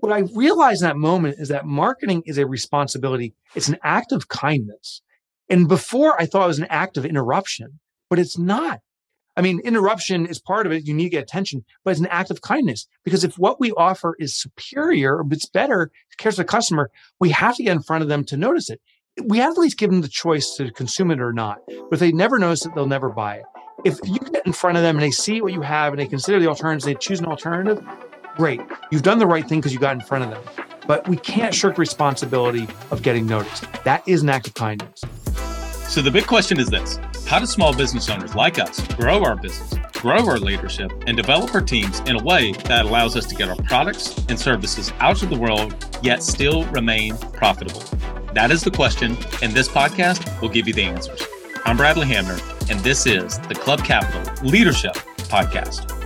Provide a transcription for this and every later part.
what I realized in that moment is that marketing is a responsibility. It's an act of kindness. And before I thought it was an act of interruption, but it's not. I mean, interruption is part of it. You need to get attention, but it's an act of kindness because if what we offer is superior, or it's better, it cares the customer, we have to get in front of them to notice it. We have to at least give them the choice to consume it or not. But if they never notice it, they'll never buy it. If you get in front of them and they see what you have and they consider the alternatives, they choose an alternative, great. You've done the right thing because you got in front of them. But we can't shirk responsibility of getting noticed. That is an act of kindness. So the big question is this How do small business owners like us grow our business, grow our leadership, and develop our teams in a way that allows us to get our products and services out to the world, yet still remain profitable? That is the question, and this podcast will give you the answers. I'm Bradley Hamner, and this is the Club Capital Leadership Podcast.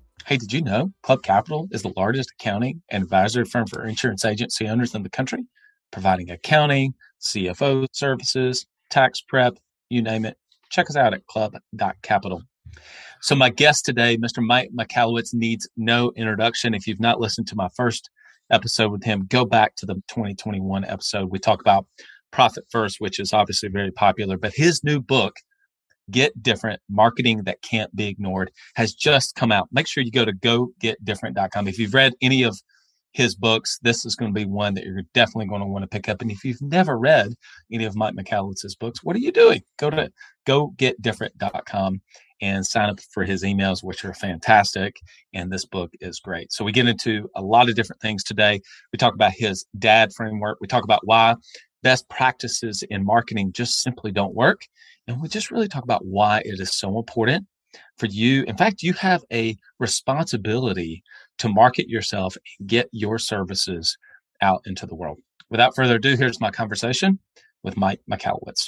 Hey, did you know Club Capital is the largest accounting and advisory firm for insurance agency owners in the country, providing accounting, CFO services, tax prep, you name it. Check us out at club.capital. So, my guest today, Mr. Mike Michalowicz, needs no introduction. If you've not listened to my first episode with him, go back to the 2021 episode. We talk about Profit First, which is obviously very popular, but his new book, Get Different Marketing That Can't Be Ignored has just come out. Make sure you go to gogetdifferent.com. If you've read any of his books, this is going to be one that you're definitely going to want to pick up. And if you've never read any of Mike Michalowicz's books, what are you doing? Go to gogetdifferent.com and sign up for his emails, which are fantastic. And this book is great. So we get into a lot of different things today. We talk about his dad framework. We talk about why best practices in marketing just simply don't work. And we just really talk about why it is so important for you. In fact, you have a responsibility to market yourself and get your services out into the world. Without further ado, here's my conversation with Mike Michalowicz.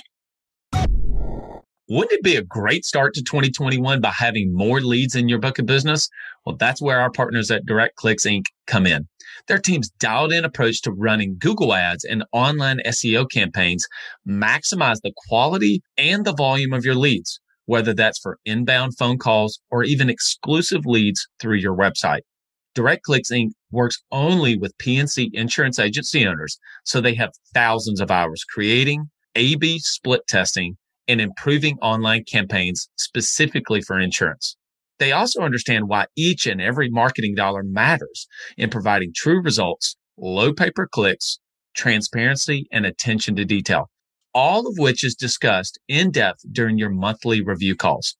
Wouldn't it be a great start to 2021 by having more leads in your book of business? Well, that's where our partners at Direct Clicks Inc. come in. Their team's dialed in approach to running Google ads and online SEO campaigns maximize the quality and the volume of your leads, whether that's for inbound phone calls or even exclusive leads through your website. DirectClicks Inc. works only with P&C insurance agency owners, so they have thousands of hours creating, A-B split testing, and improving online campaigns specifically for insurance. They also understand why each and every marketing dollar matters in providing true results, low pay per clicks, transparency, and attention to detail, all of which is discussed in depth during your monthly review calls.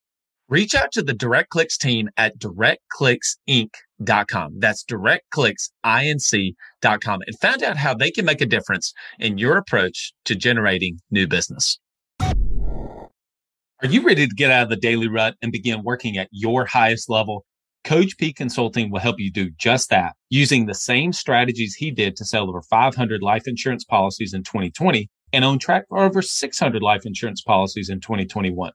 Reach out to the Direct Clicks team at directclicksinc.com. That's directclicksinc.com and find out how they can make a difference in your approach to generating new business. Are you ready to get out of the daily rut and begin working at your highest level? Coach P Consulting will help you do just that using the same strategies he did to sell over 500 life insurance policies in 2020 and on track for over 600 life insurance policies in 2021.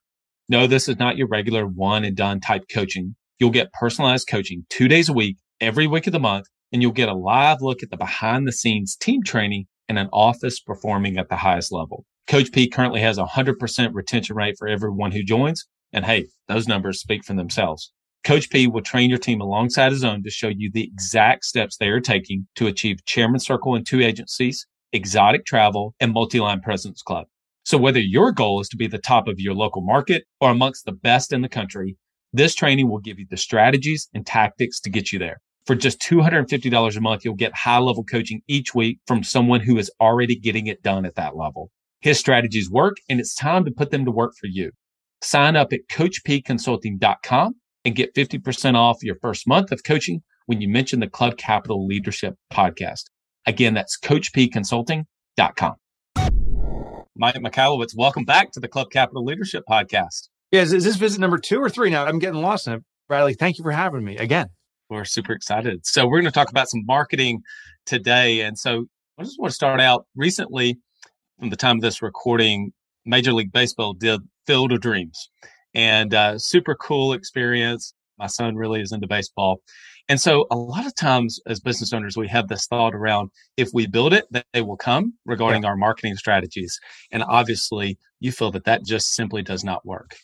No, this is not your regular one and done type coaching. You'll get personalized coaching two days a week, every week of the month, and you'll get a live look at the behind the scenes team training and an office performing at the highest level. Coach P currently has a 100% retention rate for everyone who joins. And hey, those numbers speak for themselves. Coach P will train your team alongside his own to show you the exact steps they are taking to achieve Chairman Circle in two agencies, exotic travel, and multi-line presence club. So whether your goal is to be the top of your local market or amongst the best in the country, this training will give you the strategies and tactics to get you there. For just $250 a month, you'll get high level coaching each week from someone who is already getting it done at that level. His strategies work and it's time to put them to work for you. Sign up at coachpconsulting.com and get 50% off your first month of coaching when you mention the Club Capital Leadership Podcast. Again, that's coachpconsulting.com. Mike Michalowicz, welcome back to the Club Capital Leadership Podcast. Yeah, is, is this visit number two or three now? I'm getting lost in it. Bradley, thank you for having me again. We're super excited. So we're going to talk about some marketing today. And so I just want to start out recently from the time of this recording, Major League Baseball did Field of Dreams and uh, super cool experience. My son really is into baseball. And so a lot of times as business owners, we have this thought around if we build it, they will come regarding yeah. our marketing strategies. And obviously you feel that that just simply does not work.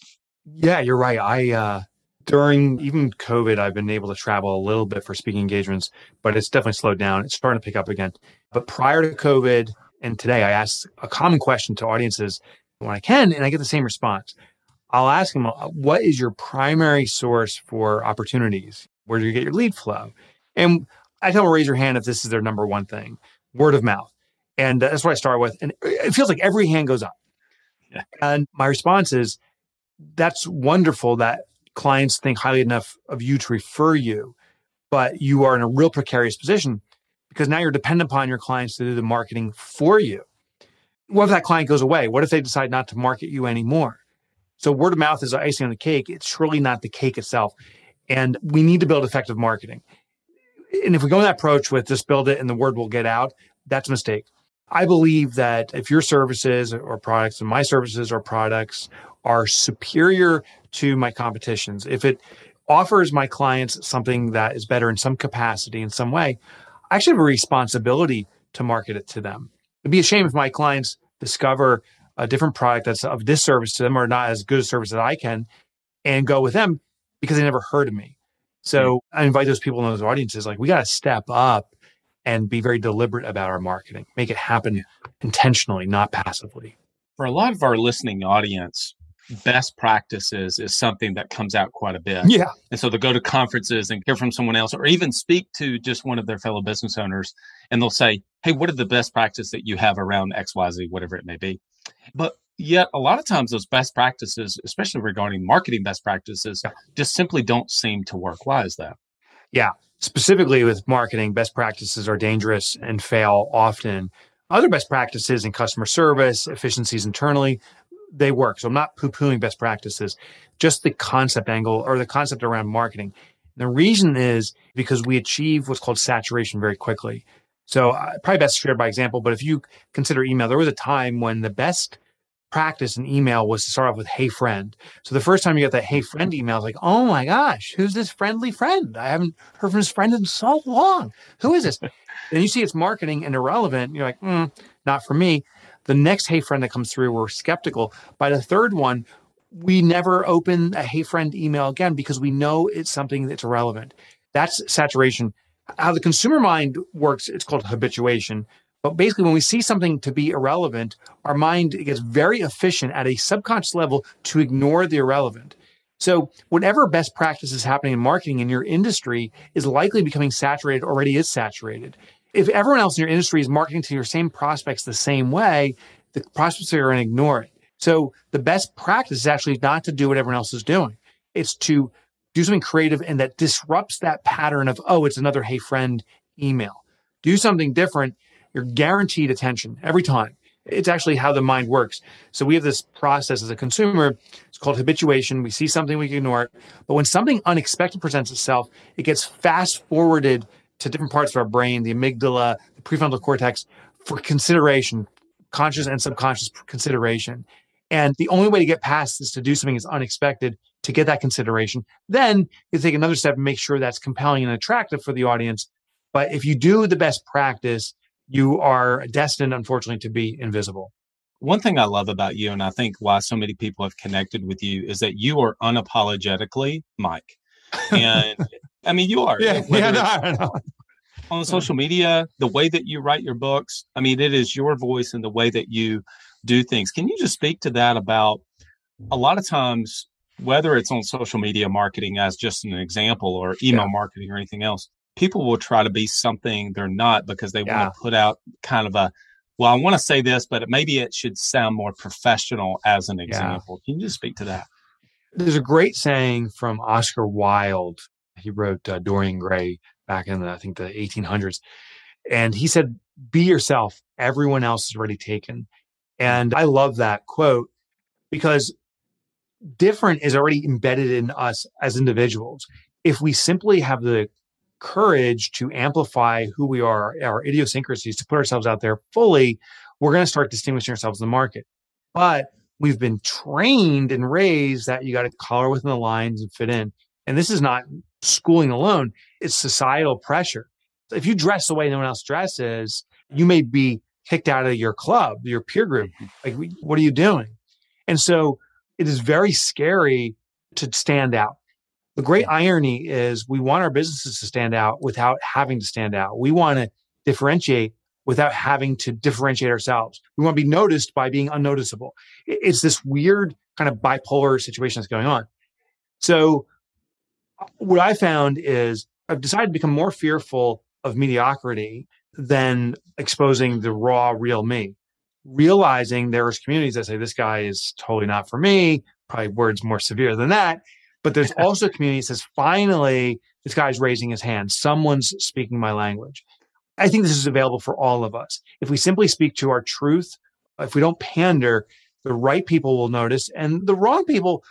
Yeah, you're right. I, uh, during even COVID, I've been able to travel a little bit for speaking engagements, but it's definitely slowed down. It's starting to pick up again. But prior to COVID and today, I ask a common question to audiences when I can, and I get the same response. I'll ask them, uh, what is your primary source for opportunities? Where do you get your lead flow? And I tell them, raise your hand if this is their number one thing word of mouth. And that's what I start with. And it feels like every hand goes up. Yeah. And my response is, that's wonderful that clients think highly enough of you to refer you, but you are in a real precarious position because now you're dependent upon your clients to do the marketing for you. What if that client goes away? What if they decide not to market you anymore? So word of mouth is icing on the cake. It's surely not the cake itself. And we need to build effective marketing. And if we go in that approach with just build it and the word will get out, that's a mistake. I believe that if your services or products and my services or products are superior to my competitions, if it offers my clients something that is better in some capacity, in some way, I actually have a responsibility to market it to them. It'd be a shame if my clients discover a different product that's of this service to them or not as good a service as I can and go with them because they never heard of me. So mm-hmm. I invite those people in those audiences, like we got to step up and be very deliberate about our marketing, make it happen intentionally, not passively. For a lot of our listening audience, best practices is something that comes out quite a bit. Yeah. And so they'll go to conferences and hear from someone else or even speak to just one of their fellow business owners and they'll say, Hey, what are the best practices that you have around XYZ, whatever it may be? But yet a lot of times those best practices, especially regarding marketing best practices, yeah. just simply don't seem to work. Why is that? Yeah. Specifically with marketing, best practices are dangerous and fail often. Other best practices in customer service, efficiencies internally, they work. So I'm not poo pooing best practices, just the concept angle or the concept around marketing. The reason is because we achieve what's called saturation very quickly. So uh, probably best shared by example, but if you consider email, there was a time when the best practice in email was to start off with "Hey friend." So the first time you get that "Hey friend" email, it's like, "Oh my gosh, who's this friendly friend? I haven't heard from this friend in so long. Who is this?" and you see it's marketing and irrelevant. You're like, mm, "Not for me." The next "Hey friend" that comes through, we're skeptical. By the third one, we never open a "Hey friend" email again because we know it's something that's irrelevant. That's saturation how the consumer mind works, it's called habituation. But basically, when we see something to be irrelevant, our mind gets very efficient at a subconscious level to ignore the irrelevant. So, whatever best practice is happening in marketing in your industry is likely becoming saturated, already is saturated. If everyone else in your industry is marketing to your same prospects the same way, the prospects are going to ignore it. So, the best practice is actually not to do what everyone else is doing, it's to do something creative and that disrupts that pattern of, oh, it's another hey friend email. Do something different. You're guaranteed attention every time. It's actually how the mind works. So we have this process as a consumer. It's called habituation. We see something, we ignore it. But when something unexpected presents itself, it gets fast forwarded to different parts of our brain, the amygdala, the prefrontal cortex, for consideration, conscious and subconscious consideration. And the only way to get past this to do something is unexpected to get that consideration. Then you take another step and make sure that's compelling and attractive for the audience. But if you do the best practice, you are destined, unfortunately, to be invisible. One thing I love about you, and I think why so many people have connected with you, is that you are unapologetically Mike. And I mean, you are. Yeah, yeah no, no. On social media, the way that you write your books, I mean, it is your voice and the way that you do things. Can you just speak to that about a lot of times whether it's on social media marketing as just an example or email yeah. marketing or anything else, people will try to be something they're not because they yeah. want to put out kind of a, well, I want to say this, but maybe it should sound more professional as an example. Yeah. Can you just speak to that? There's a great saying from Oscar Wilde. He wrote uh, Dorian Gray back in the, I think the 1800s. And he said, be yourself. Everyone else is already taken. And I love that quote because different is already embedded in us as individuals. If we simply have the courage to amplify who we are, our idiosyncrasies, to put ourselves out there fully, we're going to start distinguishing ourselves in the market. But we've been trained and raised that you got to color within the lines and fit in. And this is not schooling alone, it's societal pressure. If you dress the way no one else dresses, you may be kicked out of your club, your peer group. Mm-hmm. Like, what are you doing? And so it is very scary to stand out. The great irony is we want our businesses to stand out without having to stand out. We want to differentiate without having to differentiate ourselves. We want to be noticed by being unnoticeable. It's this weird kind of bipolar situation that's going on. So what I found is I've decided to become more fearful of mediocrity than exposing the raw, real me. Realizing there's communities that say this guy is totally not for me, probably words more severe than that. But there's also communities that says finally this guy's raising his hand. Someone's speaking my language. I think this is available for all of us. If we simply speak to our truth, if we don't pander, the right people will notice and the wrong people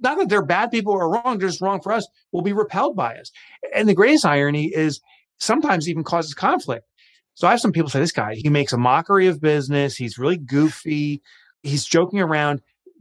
not that they're bad people or wrong, they're just wrong for us, will be repelled by us. And the greatest irony is sometimes even causes conflict. So I have some people say, this guy, he makes a mockery of business. He's really goofy. He's joking around.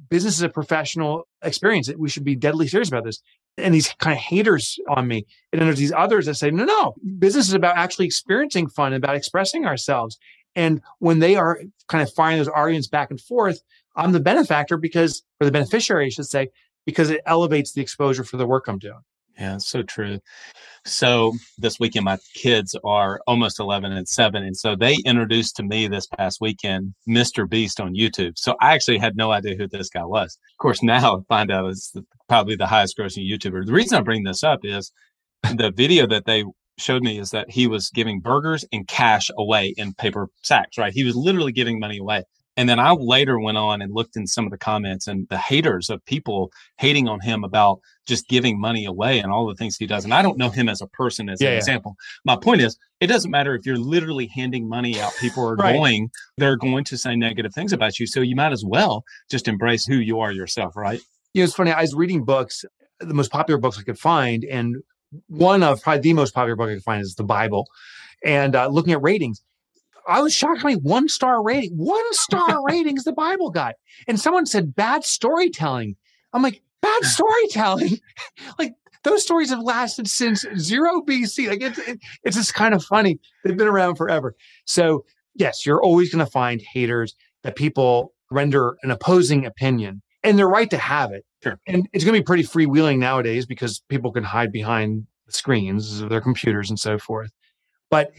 Business is a professional experience. We should be deadly serious about this. And these kind of haters on me. And then there's these others that say, no, no, business is about actually experiencing fun, and about expressing ourselves. And when they are kind of firing those arguments back and forth, I'm the benefactor because, or the beneficiary, I should say, because it elevates the exposure for the work I'm doing. Yeah, so true. So this weekend, my kids are almost 11 and 7. And so they introduced to me this past weekend Mr. Beast on YouTube. So I actually had no idea who this guy was. Of course, now I find out it's probably the highest grossing YouTuber. The reason I bring this up is the video that they showed me is that he was giving burgers and cash away in paper sacks, right? He was literally giving money away. And then I later went on and looked in some of the comments and the haters of people hating on him about just giving money away and all the things he does. And I don't know him as a person as yeah, an yeah. example. My point is, it doesn't matter if you're literally handing money out, people are right. going, they're going to say negative things about you. So you might as well just embrace who you are yourself, right? You know, it's funny. I was reading books, the most popular books I could find, and one of probably the most popular book I could find is the Bible. And uh, looking at ratings, I was shocked how many one star rating, one star ratings the Bible got. And someone said bad storytelling. I'm like, bad storytelling? like those stories have lasted since zero BC. Like it's, it, it's just kind of funny. They've been around forever. So yes, you're always going to find haters that people render an opposing opinion and they're right to have it. Sure. And it's going to be pretty freewheeling nowadays because people can hide behind the screens of their computers and so forth. But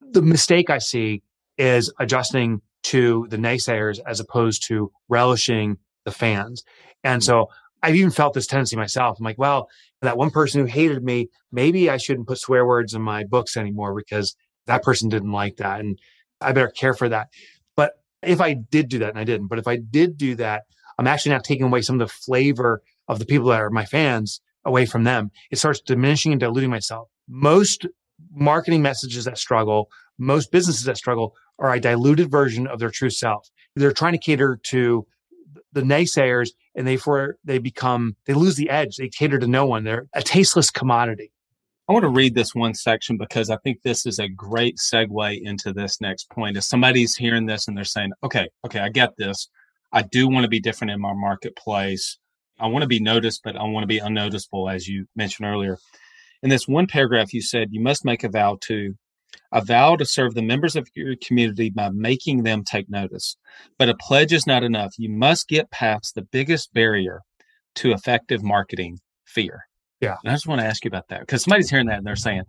the mistake I see is adjusting to the naysayers as opposed to relishing the fans. And so I've even felt this tendency myself. I'm like, well, that one person who hated me, maybe I shouldn't put swear words in my books anymore because that person didn't like that. And I better care for that. But if I did do that, and I didn't, but if I did do that, I'm actually not taking away some of the flavor of the people that are my fans away from them. It starts diminishing and diluting myself. Most marketing messages that struggle, most businesses that struggle are a diluted version of their true self. They're trying to cater to the naysayers and they for they become they lose the edge. They cater to no one. They're a tasteless commodity. I want to read this one section because I think this is a great segue into this next point. If somebody's hearing this and they're saying, okay, okay, I get this. I do want to be different in my marketplace. I want to be noticed, but I want to be unnoticeable, as you mentioned earlier. In this one paragraph, you said you must make a vow to a vow to serve the members of your community by making them take notice. But a pledge is not enough. You must get past the biggest barrier to effective marketing fear. Yeah. And I just want to ask you about that because somebody's hearing that and they're saying,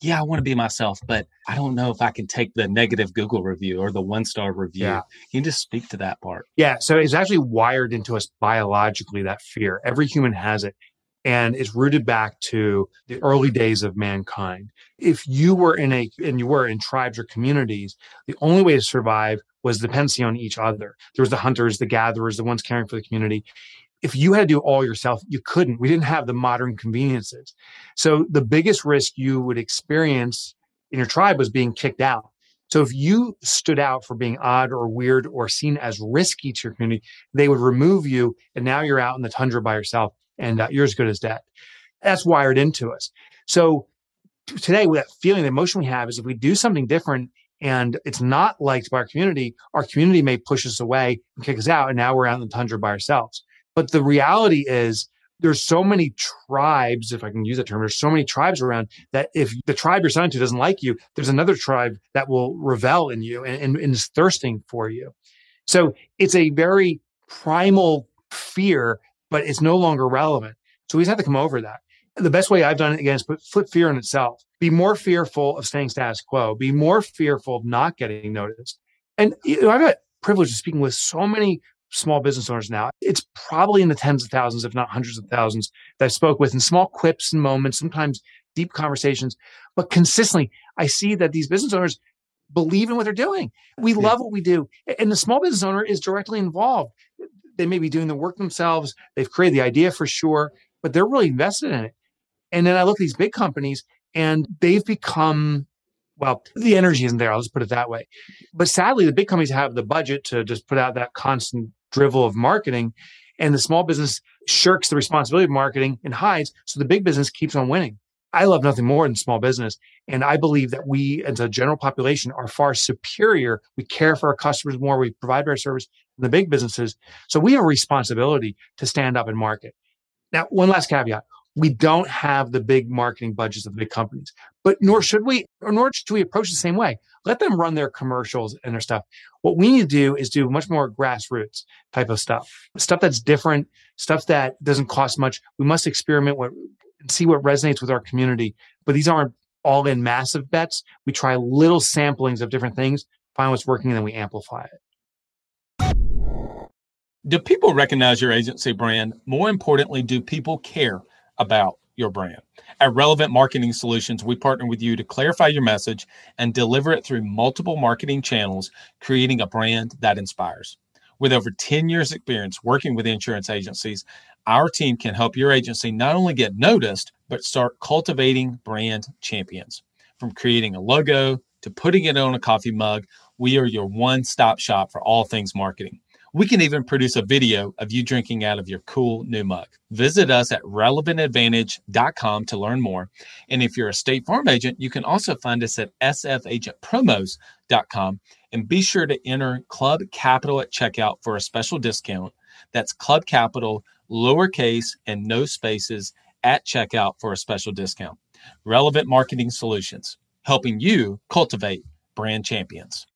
yeah, I want to be myself, but I don't know if I can take the negative Google review or the one star review. Yeah. Can you just speak to that part? Yeah. So it's actually wired into us biologically, that fear. Every human has it and it's rooted back to the early days of mankind. If you were in a and you were in tribes or communities, the only way to survive was dependency on each other. There was the hunters, the gatherers, the ones caring for the community. If you had to do all yourself, you couldn't. We didn't have the modern conveniences. So the biggest risk you would experience in your tribe was being kicked out. So if you stood out for being odd or weird or seen as risky to your community, they would remove you. And now you're out in the tundra by yourself and uh, you're as good as dead. That's wired into us. So today, that feeling, the emotion we have is if we do something different and it's not liked by our community, our community may push us away and kick us out. And now we're out in the tundra by ourselves. But the reality is, there's so many tribes, if I can use that term, there's so many tribes around that if the tribe you're signed to doesn't like you, there's another tribe that will revel in you and, and, and is thirsting for you. So it's a very primal fear, but it's no longer relevant. So we just have to come over that. The best way I've done it again is put flip fear in itself. Be more fearful of staying status quo. Be more fearful of not getting noticed. And you know, I've got privilege of speaking with so many small business owners now. It's probably in the tens of thousands, if not hundreds of thousands, that I spoke with in small quips and moments, sometimes deep conversations. But consistently, I see that these business owners believe in what they're doing. We yeah. love what we do. And the small business owner is directly involved. They may be doing the work themselves. They've created the idea for sure, but they're really invested in it. And then I look at these big companies and they've become well, the energy isn't there. I'll just put it that way. But sadly, the big companies have the budget to just put out that constant drivel of marketing. And the small business shirks the responsibility of marketing and hides. So the big business keeps on winning. I love nothing more than small business. And I believe that we, as a general population, are far superior. We care for our customers more. We provide better service the big businesses. So we have a responsibility to stand up and market. Now, one last caveat. We don't have the big marketing budgets of the big companies, but nor should we, or nor should we approach the same way. Let them run their commercials and their stuff. What we need to do is do much more grassroots type of stuff, stuff that's different, stuff that doesn't cost much. We must experiment and see what resonates with our community. But these aren't all in massive bets. We try little samplings of different things, find what's working, and then we amplify it. Do people recognize your agency brand? More importantly, do people care about your brand. At Relevant Marketing Solutions, we partner with you to clarify your message and deliver it through multiple marketing channels, creating a brand that inspires. With over 10 years' experience working with insurance agencies, our team can help your agency not only get noticed, but start cultivating brand champions. From creating a logo to putting it on a coffee mug, we are your one stop shop for all things marketing. We can even produce a video of you drinking out of your cool new mug. Visit us at relevantadvantage.com to learn more. And if you're a State Farm agent, you can also find us at sfagentpromos.com and be sure to enter Club Capital at checkout for a special discount. That's Club Capital, lowercase and no spaces at checkout for a special discount. Relevant Marketing Solutions, helping you cultivate brand champions.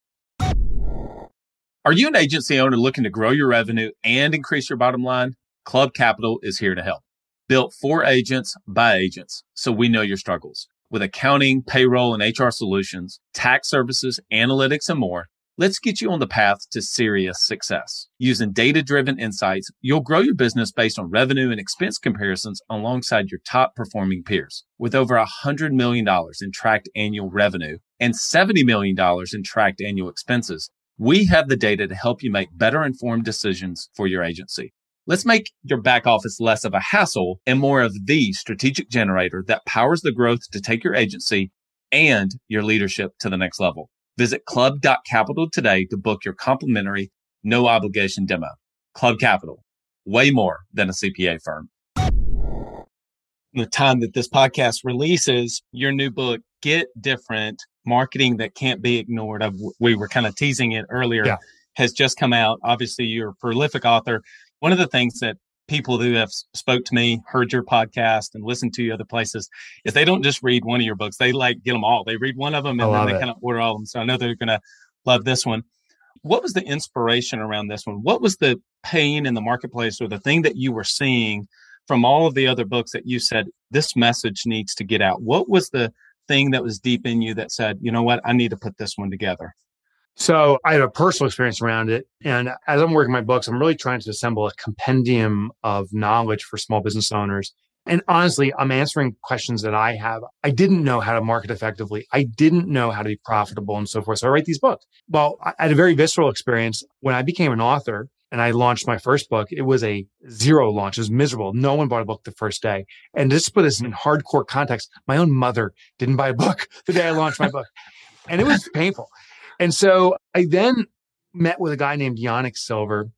Are you an agency owner looking to grow your revenue and increase your bottom line? Club Capital is here to help. Built for agents by agents, so we know your struggles. With accounting, payroll, and HR solutions, tax services, analytics, and more, let's get you on the path to serious success. Using data driven insights, you'll grow your business based on revenue and expense comparisons alongside your top performing peers. With over $100 million in tracked annual revenue and $70 million in tracked annual expenses, we have the data to help you make better informed decisions for your agency. Let's make your back office less of a hassle and more of the strategic generator that powers the growth to take your agency and your leadership to the next level. Visit club.capital today to book your complimentary, no obligation demo. Club Capital, way more than a CPA firm. The time that this podcast releases, your new book, Get Different marketing that can't be ignored. I've, we were kind of teasing it earlier. Yeah. Has just come out. Obviously, you're a prolific author. One of the things that people who have spoke to me, heard your podcast, and listened to you other places is they don't just read one of your books. They like get them all. They read one of them and then they kind of order all of them. So I know they're going to love this one. What was the inspiration around this one? What was the pain in the marketplace or the thing that you were seeing from all of the other books that you said this message needs to get out? What was the thing that was deep in you that said, you know what, I need to put this one together? So I have a personal experience around it. And as I'm working my books, I'm really trying to assemble a compendium of knowledge for small business owners. And honestly, I'm answering questions that I have. I didn't know how to market effectively. I didn't know how to be profitable and so forth. So I write these books. Well, I had a very visceral experience when I became an author and I launched my first book, it was a zero launch. It was miserable. No one bought a book the first day. And just to put this in mm-hmm. hardcore context, my own mother didn't buy a book the day I launched my book. And it was painful. And so I then met with a guy named Yanik Silver.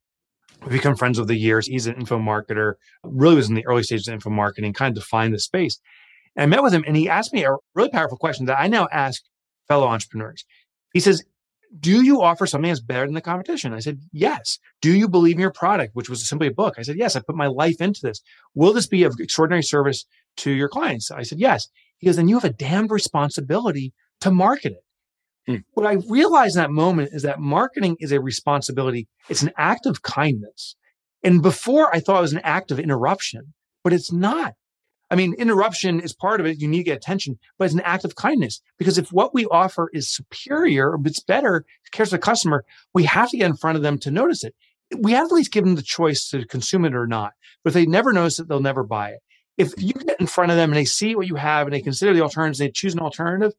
We've become friends over the years. He's an info marketer, really was in the early stages of info marketing, kind of defined the space. And I met with him and he asked me a really powerful question that I now ask fellow entrepreneurs. He says, do you offer something that's better than the competition? I said, yes. Do you believe in your product, which was simply a book? I said, yes, I put my life into this. Will this be of extraordinary service to your clients? I said, yes. He goes, then you have a damned responsibility to market it. Hmm. What I realized in that moment is that marketing is a responsibility. It's an act of kindness. And before I thought it was an act of interruption, but it's not. I mean, interruption is part of it. You need to get attention, but it's an act of kindness because if what we offer is superior it's better, it cares for the customer, we have to get in front of them to notice it. We have to at least give them the choice to consume it or not. But if they never notice it, they'll never buy it. If you get in front of them and they see what you have and they consider the alternatives, they choose an alternative,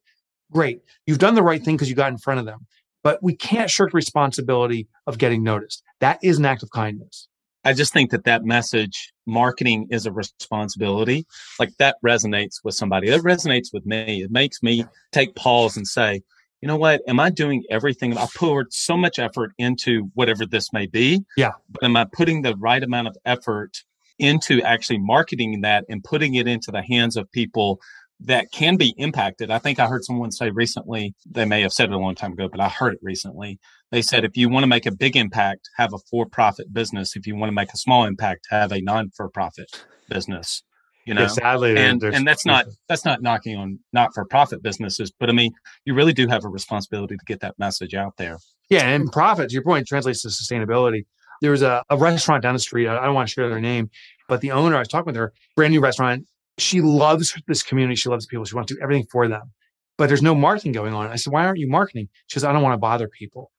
great. You've done the right thing because you got in front of them. But we can't shirk responsibility of getting noticed. That is an act of kindness. I just think that that message, marketing is a responsibility, like that resonates with somebody. That resonates with me. It makes me take pause and say, you know what? Am I doing everything? I poured so much effort into whatever this may be. Yeah. But am I putting the right amount of effort into actually marketing that and putting it into the hands of people that can be impacted. I think I heard someone say recently, they may have said it a long time ago, but I heard it recently. They said, if you want to make a big impact, have a for profit business. If you want to make a small impact, have a non for profit business. You know, yeah, sadly, and, and that's not, that's not knocking on not for profit businesses, but I mean, you really do have a responsibility to get that message out there. Yeah. And profit, to your point, translates to sustainability. There was a, a restaurant down the street. I don't want to share their name, but the owner, I was talking with her, brand new restaurant, she loves this community. She loves people. She wants to do everything for them. But there's no marketing going on. I said, why aren't you marketing? She says, I don't want to bother people.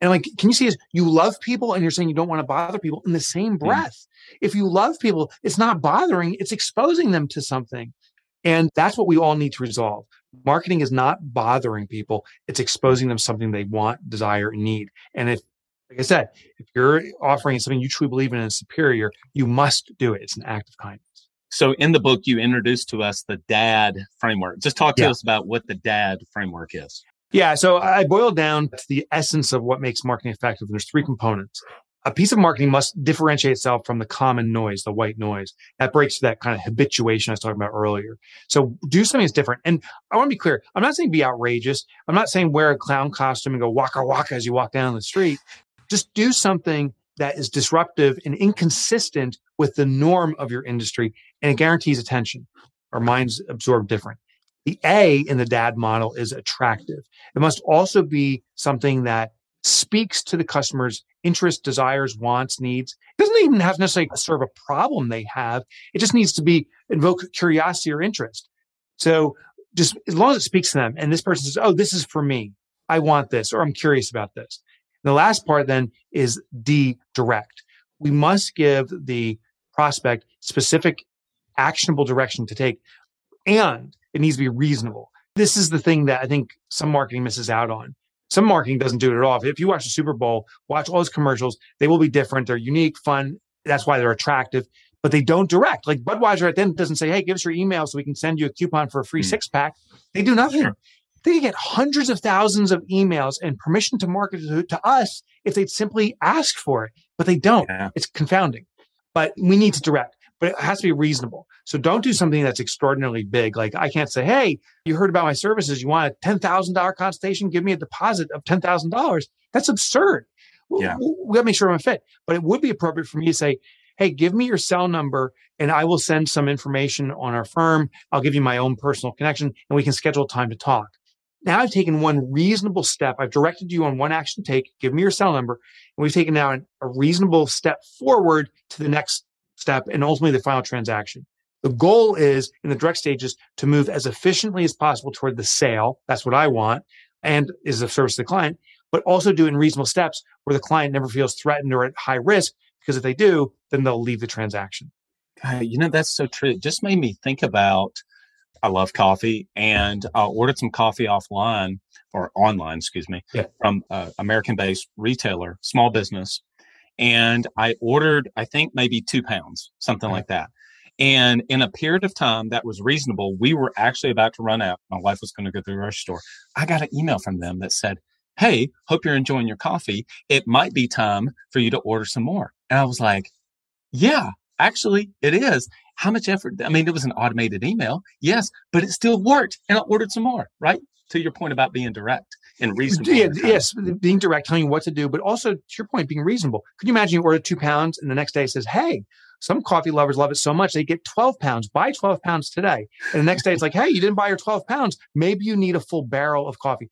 And I'm like, can you see this? You love people and you're saying you don't want to bother people in the same mm. breath. If you love people, it's not bothering, it's exposing them to something. And that's what we all need to resolve. Marketing is not bothering people. It's exposing them something they want, desire, and need. And if, like I said, if you're offering something you truly believe in and superior, you must do it. It's an act of kindness. So in the book, you introduced to us the DAD framework. Just talk to yeah. us about what the DAD framework is. Yeah. So I boiled down to the essence of what makes marketing effective. And there's three components. A piece of marketing must differentiate itself from the common noise, the white noise. That breaks that kind of habituation I was talking about earlier. So do something that's different. And I want to be clear. I'm not saying be outrageous. I'm not saying wear a clown costume and go waka waka as you walk down the street. Just do something that is disruptive and inconsistent with the norm of your industry and it guarantees attention. Our minds absorb different. The A in the DAD model is attractive. It must also be something that speaks to the customer's interests, desires, wants, needs. It doesn't even have to necessarily serve a problem they have. It just needs to be invoke curiosity or interest. So just as long as it speaks to them and this person says, Oh, this is for me. I want this, or I'm curious about this. And the last part then is D direct. We must give the prospect specific actionable direction to take. And it needs to be reasonable. This is the thing that I think some marketing misses out on. Some marketing doesn't do it at all. If you watch the Super Bowl, watch all those commercials, they will be different. They're unique, fun. That's why they're attractive, but they don't direct. Like Budweiser at the end doesn't say, Hey, give us your email so we can send you a coupon for a free mm. six pack. They do nothing. They get hundreds of thousands of emails and permission to market to, to us if they'd simply ask for it, but they don't. Yeah. It's confounding. But we need to direct but it has to be reasonable. So don't do something that's extraordinarily big. Like I can't say, Hey, you heard about my services. You want a $10,000 consultation? Give me a deposit of $10,000. That's absurd. Yeah. We, we got to make sure I'm fit, but it would be appropriate for me to say, Hey, give me your cell number and I will send some information on our firm. I'll give you my own personal connection and we can schedule time to talk. Now I've taken one reasonable step. I've directed you on one action to take. Give me your cell number. And we've taken now a reasonable step forward to the next step and ultimately the final transaction. The goal is in the direct stages to move as efficiently as possible toward the sale. That's what I want and is a service to the client, but also do in reasonable steps where the client never feels threatened or at high risk. Because if they do, then they'll leave the transaction. you know, that's so true. It just made me think about I love coffee and I ordered some coffee offline or online, excuse me, yeah. from uh, American based retailer, small business and I ordered, I think maybe two pounds, something like that. And in a period of time that was reasonable, we were actually about to run out. My wife was going to go to the grocery store. I got an email from them that said, Hey, hope you're enjoying your coffee. It might be time for you to order some more. And I was like, Yeah, actually, it is. How much effort? I mean, it was an automated email, yes, but it still worked. And I ordered some more, right? To your point about being direct and reasonable. Yeah, yes, being direct, telling you what to do, but also to your point, being reasonable. Could you imagine you order two pounds and the next day it says, hey, some coffee lovers love it so much they get 12 pounds. Buy 12 pounds today. And the next day it's like, hey, you didn't buy your 12 pounds. Maybe you need a full barrel of coffee.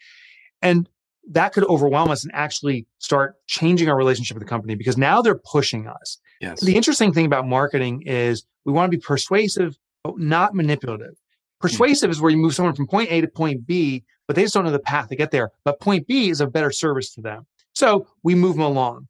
And that could overwhelm us and actually start changing our relationship with the company because now they're pushing us. Yes. The interesting thing about marketing is we want to be persuasive, but not manipulative. Mm. Persuasive is where you move someone from point A to point B, but they just don't know the path to get there. But point B is a better service to them. So we move them along.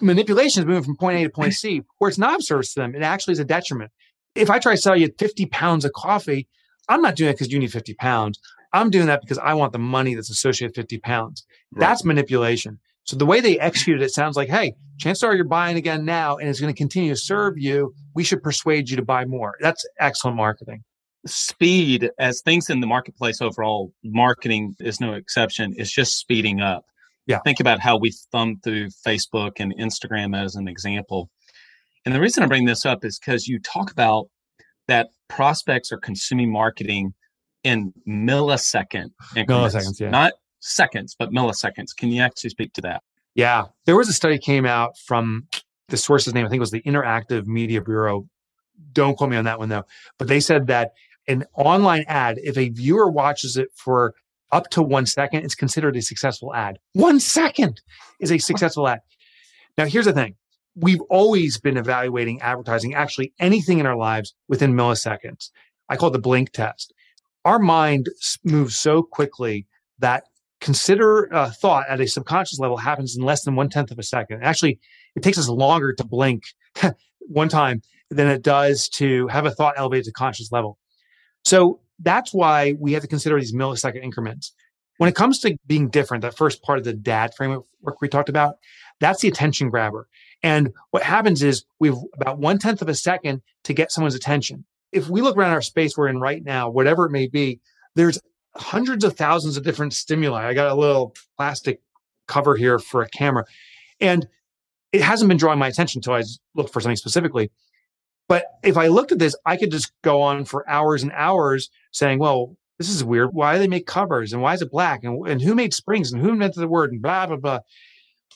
Manipulation is moving from point A to point C, where it's not of service to them. It actually is a detriment. If I try to sell you 50 pounds of coffee, I'm not doing it because you need 50 pounds. I'm doing that because I want the money that's associated with 50 pounds. Right. That's manipulation. So the way they executed it sounds like, hey, chances are you're buying again now and it's going to continue to serve you. We should persuade you to buy more. That's excellent marketing. Speed, as things in the marketplace overall, marketing is no exception, is just speeding up. Yeah. Think about how we thumb through Facebook and Instagram as an example. And the reason I bring this up is because you talk about that prospects are consuming marketing in millisecond increments, milliseconds, yeah. not seconds, but milliseconds. Can you actually speak to that? Yeah, there was a study came out from the source's name. I think it was the Interactive Media Bureau. Don't quote me on that one though. But they said that an online ad, if a viewer watches it for up to one second, it's considered a successful ad. One second is a successful ad. Now, here's the thing. We've always been evaluating advertising, actually anything in our lives within milliseconds. I call it the blink test our mind moves so quickly that consider a thought at a subconscious level happens in less than one tenth of a second. Actually, it takes us longer to blink one time than it does to have a thought elevated to conscious level. So that's why we have to consider these millisecond increments. When it comes to being different, that first part of the DAD framework we talked about, that's the attention grabber. And what happens is we have about one tenth of a second to get someone's attention if we look around our space we're in right now, whatever it may be, there's hundreds of thousands of different stimuli. I got a little plastic cover here for a camera, and it hasn't been drawing my attention until I looked for something specifically. But if I looked at this, I could just go on for hours and hours saying, well, this is weird. Why do they make covers? And why is it black? And, and who made springs? And who invented the word? And blah, blah, blah.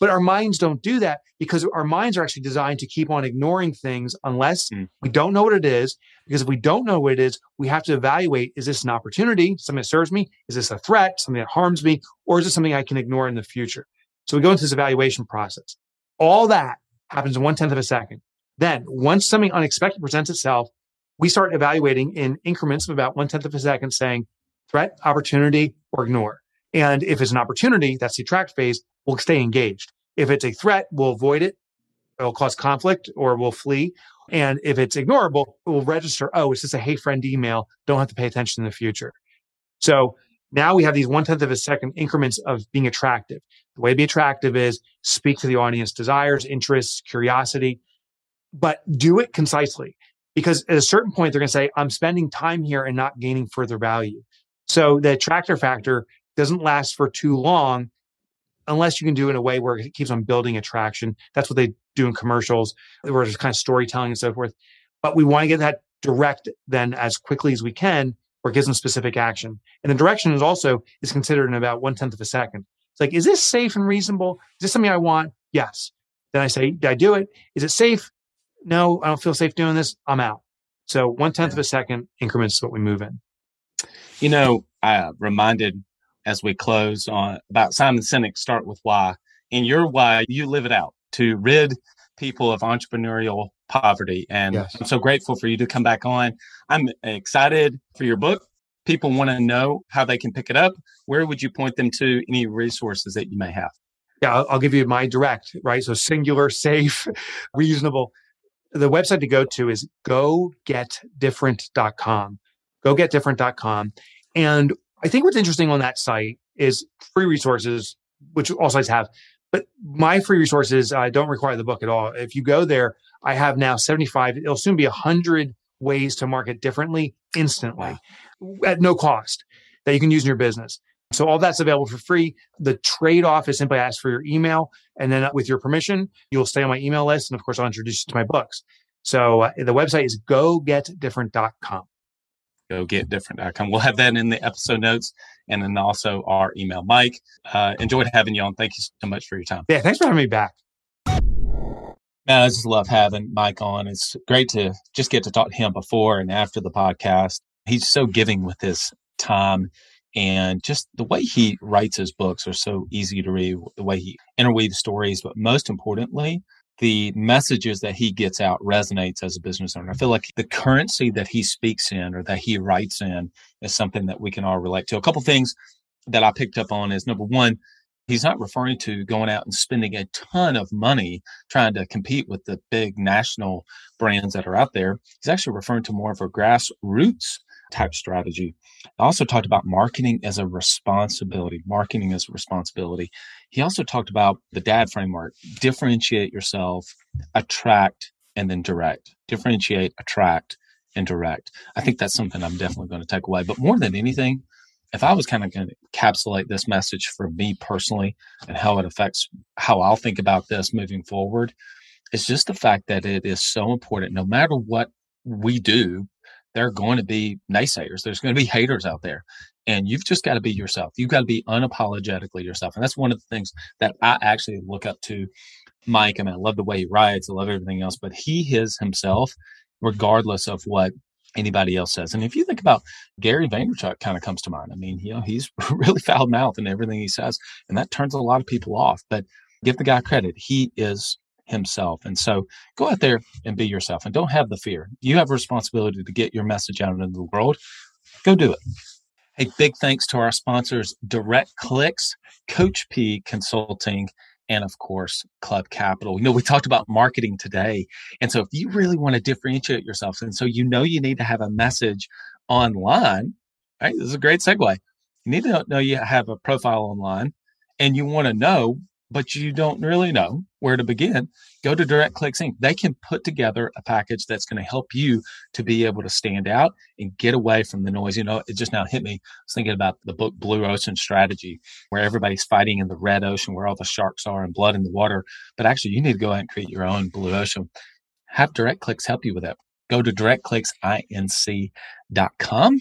But our minds don't do that because our minds are actually designed to keep on ignoring things unless mm. we don't know what it is. Because if we don't know what it is, we have to evaluate is this an opportunity, something that serves me? Is this a threat, something that harms me? Or is it something I can ignore in the future? So we go into this evaluation process. All that happens in one tenth of a second. Then, once something unexpected presents itself, we start evaluating in increments of about one tenth of a second, saying threat, opportunity, or ignore. And if it's an opportunity, that's the attract phase we'll stay engaged. If it's a threat, we'll avoid it. It'll cause conflict or we'll flee. And if it's ignorable, we'll register, oh, it's just a hey friend email. Don't have to pay attention in the future. So now we have these one tenth of a second increments of being attractive. The way to be attractive is speak to the audience desires, interests, curiosity, but do it concisely. Because at a certain point, they're going to say, I'm spending time here and not gaining further value. So the attractor factor doesn't last for too long unless you can do it in a way where it keeps on building attraction. That's what they do in commercials, where there's kind of storytelling and so forth. But we want to get that direct then as quickly as we can, it gives them specific action. And the direction is also is considered in about one tenth of a second. It's like, is this safe and reasonable? Is this something I want? Yes. Then I say, did I do it? Is it safe? No, I don't feel safe doing this. I'm out. So one tenth of a second increments is what we move in. You know, I uh, reminded as we close on about Simon Sinek, Start with Why. In your why, you live it out to rid people of entrepreneurial poverty. And yes. I'm so grateful for you to come back on. I'm excited for your book. People want to know how they can pick it up. Where would you point them to? Any resources that you may have? Yeah, I'll, I'll give you my direct, right? So singular, safe, reasonable. The website to go to is gogetdifferent.com. Gogetdifferent.com. And I think what's interesting on that site is free resources, which all sites have. But my free resources uh, don't require the book at all. If you go there, I have now 75, it'll soon be 100 ways to market differently instantly wow. at no cost that you can use in your business. So all that's available for free. The trade off is simply ask for your email. And then with your permission, you'll stay on my email list. And of course, I'll introduce you to my books. So uh, the website is gogetdifferent.com. Gogetdifferent.com. We'll have that in the episode notes and then also our email. Mike, uh, enjoyed having you on. Thank you so much for your time. Yeah, thanks for having me back. Man, I just love having Mike on. It's great to just get to talk to him before and after the podcast. He's so giving with his time and just the way he writes his books are so easy to read, the way he interweaves stories, but most importantly, the messages that he gets out resonates as a business owner. I feel like the currency that he speaks in or that he writes in is something that we can all relate to. A couple things that I picked up on is number one, he's not referring to going out and spending a ton of money trying to compete with the big national brands that are out there. He's actually referring to more of a grassroots type strategy. I also talked about marketing as a responsibility. Marketing as a responsibility. He also talked about the DAD framework differentiate yourself, attract, and then direct. Differentiate, attract, and direct. I think that's something I'm definitely going to take away. But more than anything, if I was kind of going to encapsulate this message for me personally and how it affects how I'll think about this moving forward, it's just the fact that it is so important. No matter what we do, there are going to be naysayers. There's going to be haters out there. And you've just got to be yourself. You've got to be unapologetically yourself. And that's one of the things that I actually look up to Mike. I mean, I love the way he writes, I love everything else, but he is himself, regardless of what anybody else says. And if you think about Gary Vaynerchuk kind of comes to mind. I mean, you know, he's really foul mouthed in everything he says, and that turns a lot of people off. But give the guy credit. He is himself. And so go out there and be yourself and don't have the fear. You have a responsibility to get your message out into the world. Go do it. Hey, big thanks to our sponsors, Direct Clicks, Coach P Consulting, and of course, Club Capital. You know, we talked about marketing today. And so if you really want to differentiate yourself, and so you know you need to have a message online, right? This is a great segue. You need to know you have a profile online and you want to know but you don't really know where to begin, go to Direct Clicks Inc. They can put together a package that's going to help you to be able to stand out and get away from the noise. You know, it just now hit me. I was thinking about the book Blue Ocean Strategy, where everybody's fighting in the red ocean where all the sharks are and blood in the water. But actually, you need to go out and create your own blue ocean. Have Direct Clicks help you with that. Go to directclicksinc.com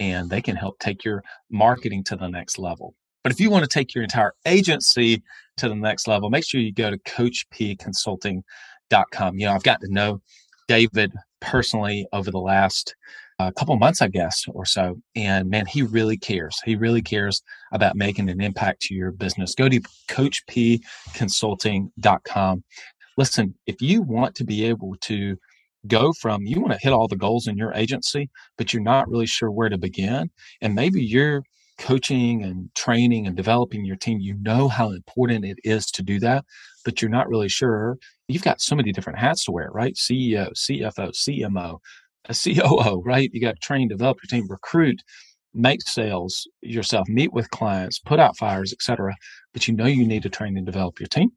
and they can help take your marketing to the next level. But if you want to take your entire agency to the next level, make sure you go to coachpconsulting.com. You know, I've gotten to know David personally over the last uh, couple months, I guess, or so. And man, he really cares. He really cares about making an impact to your business. Go to coachpconsulting.com. Listen, if you want to be able to go from you want to hit all the goals in your agency, but you're not really sure where to begin, and maybe you're coaching and training and developing your team, you know how important it is to do that, but you're not really sure. You've got so many different hats to wear, right? CEO, CFO, CMO, a COO, right? You got to train, develop your team, recruit, make sales yourself, meet with clients, put out fires, etc. But you know you need to train and develop your team.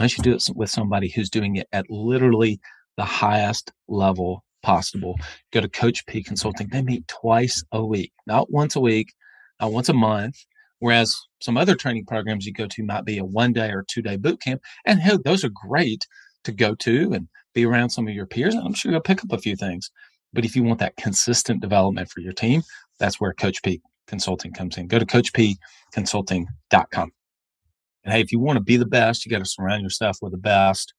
I should do it with somebody who's doing it at literally the highest level possible. Go to Coach P Consulting. They meet twice a week, not once a week, uh, once a month. Whereas some other training programs you go to might be a one day or two day boot camp. And hey, those are great to go to and be around some of your peers. I'm sure you'll pick up a few things. But if you want that consistent development for your team, that's where Coach P Consulting comes in. Go to coachpconsulting.com. And hey, if you want to be the best, you got to surround yourself with the best.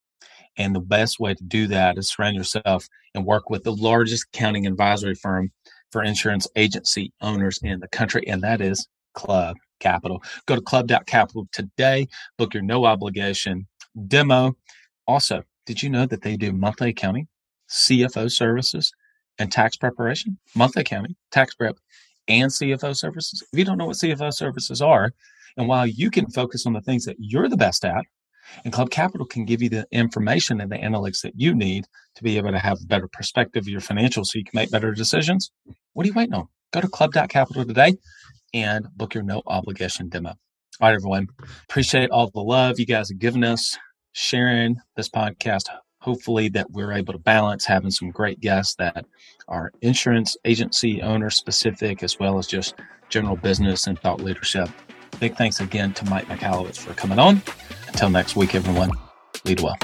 And the best way to do that is surround yourself and work with the largest accounting advisory firm for insurance agency owners in the country, and that is Club Capital. Go to club.capital today, book your no obligation demo. Also, did you know that they do monthly accounting, CFO services, and tax preparation? Monthly accounting, tax prep, and CFO services. If you don't know what CFO services are, and while you can focus on the things that you're the best at, and Club Capital can give you the information and the analytics that you need to be able to have a better perspective of your financials so you can make better decisions. What are you waiting on? Go to club.capital today and book your no obligation demo. All right, everyone. Appreciate all the love you guys have given us, sharing this podcast. Hopefully, that we're able to balance having some great guests that are insurance agency owner specific, as well as just general business and thought leadership. Big thanks again to Mike Michalowicz for coming on. Until next week, everyone, lead well.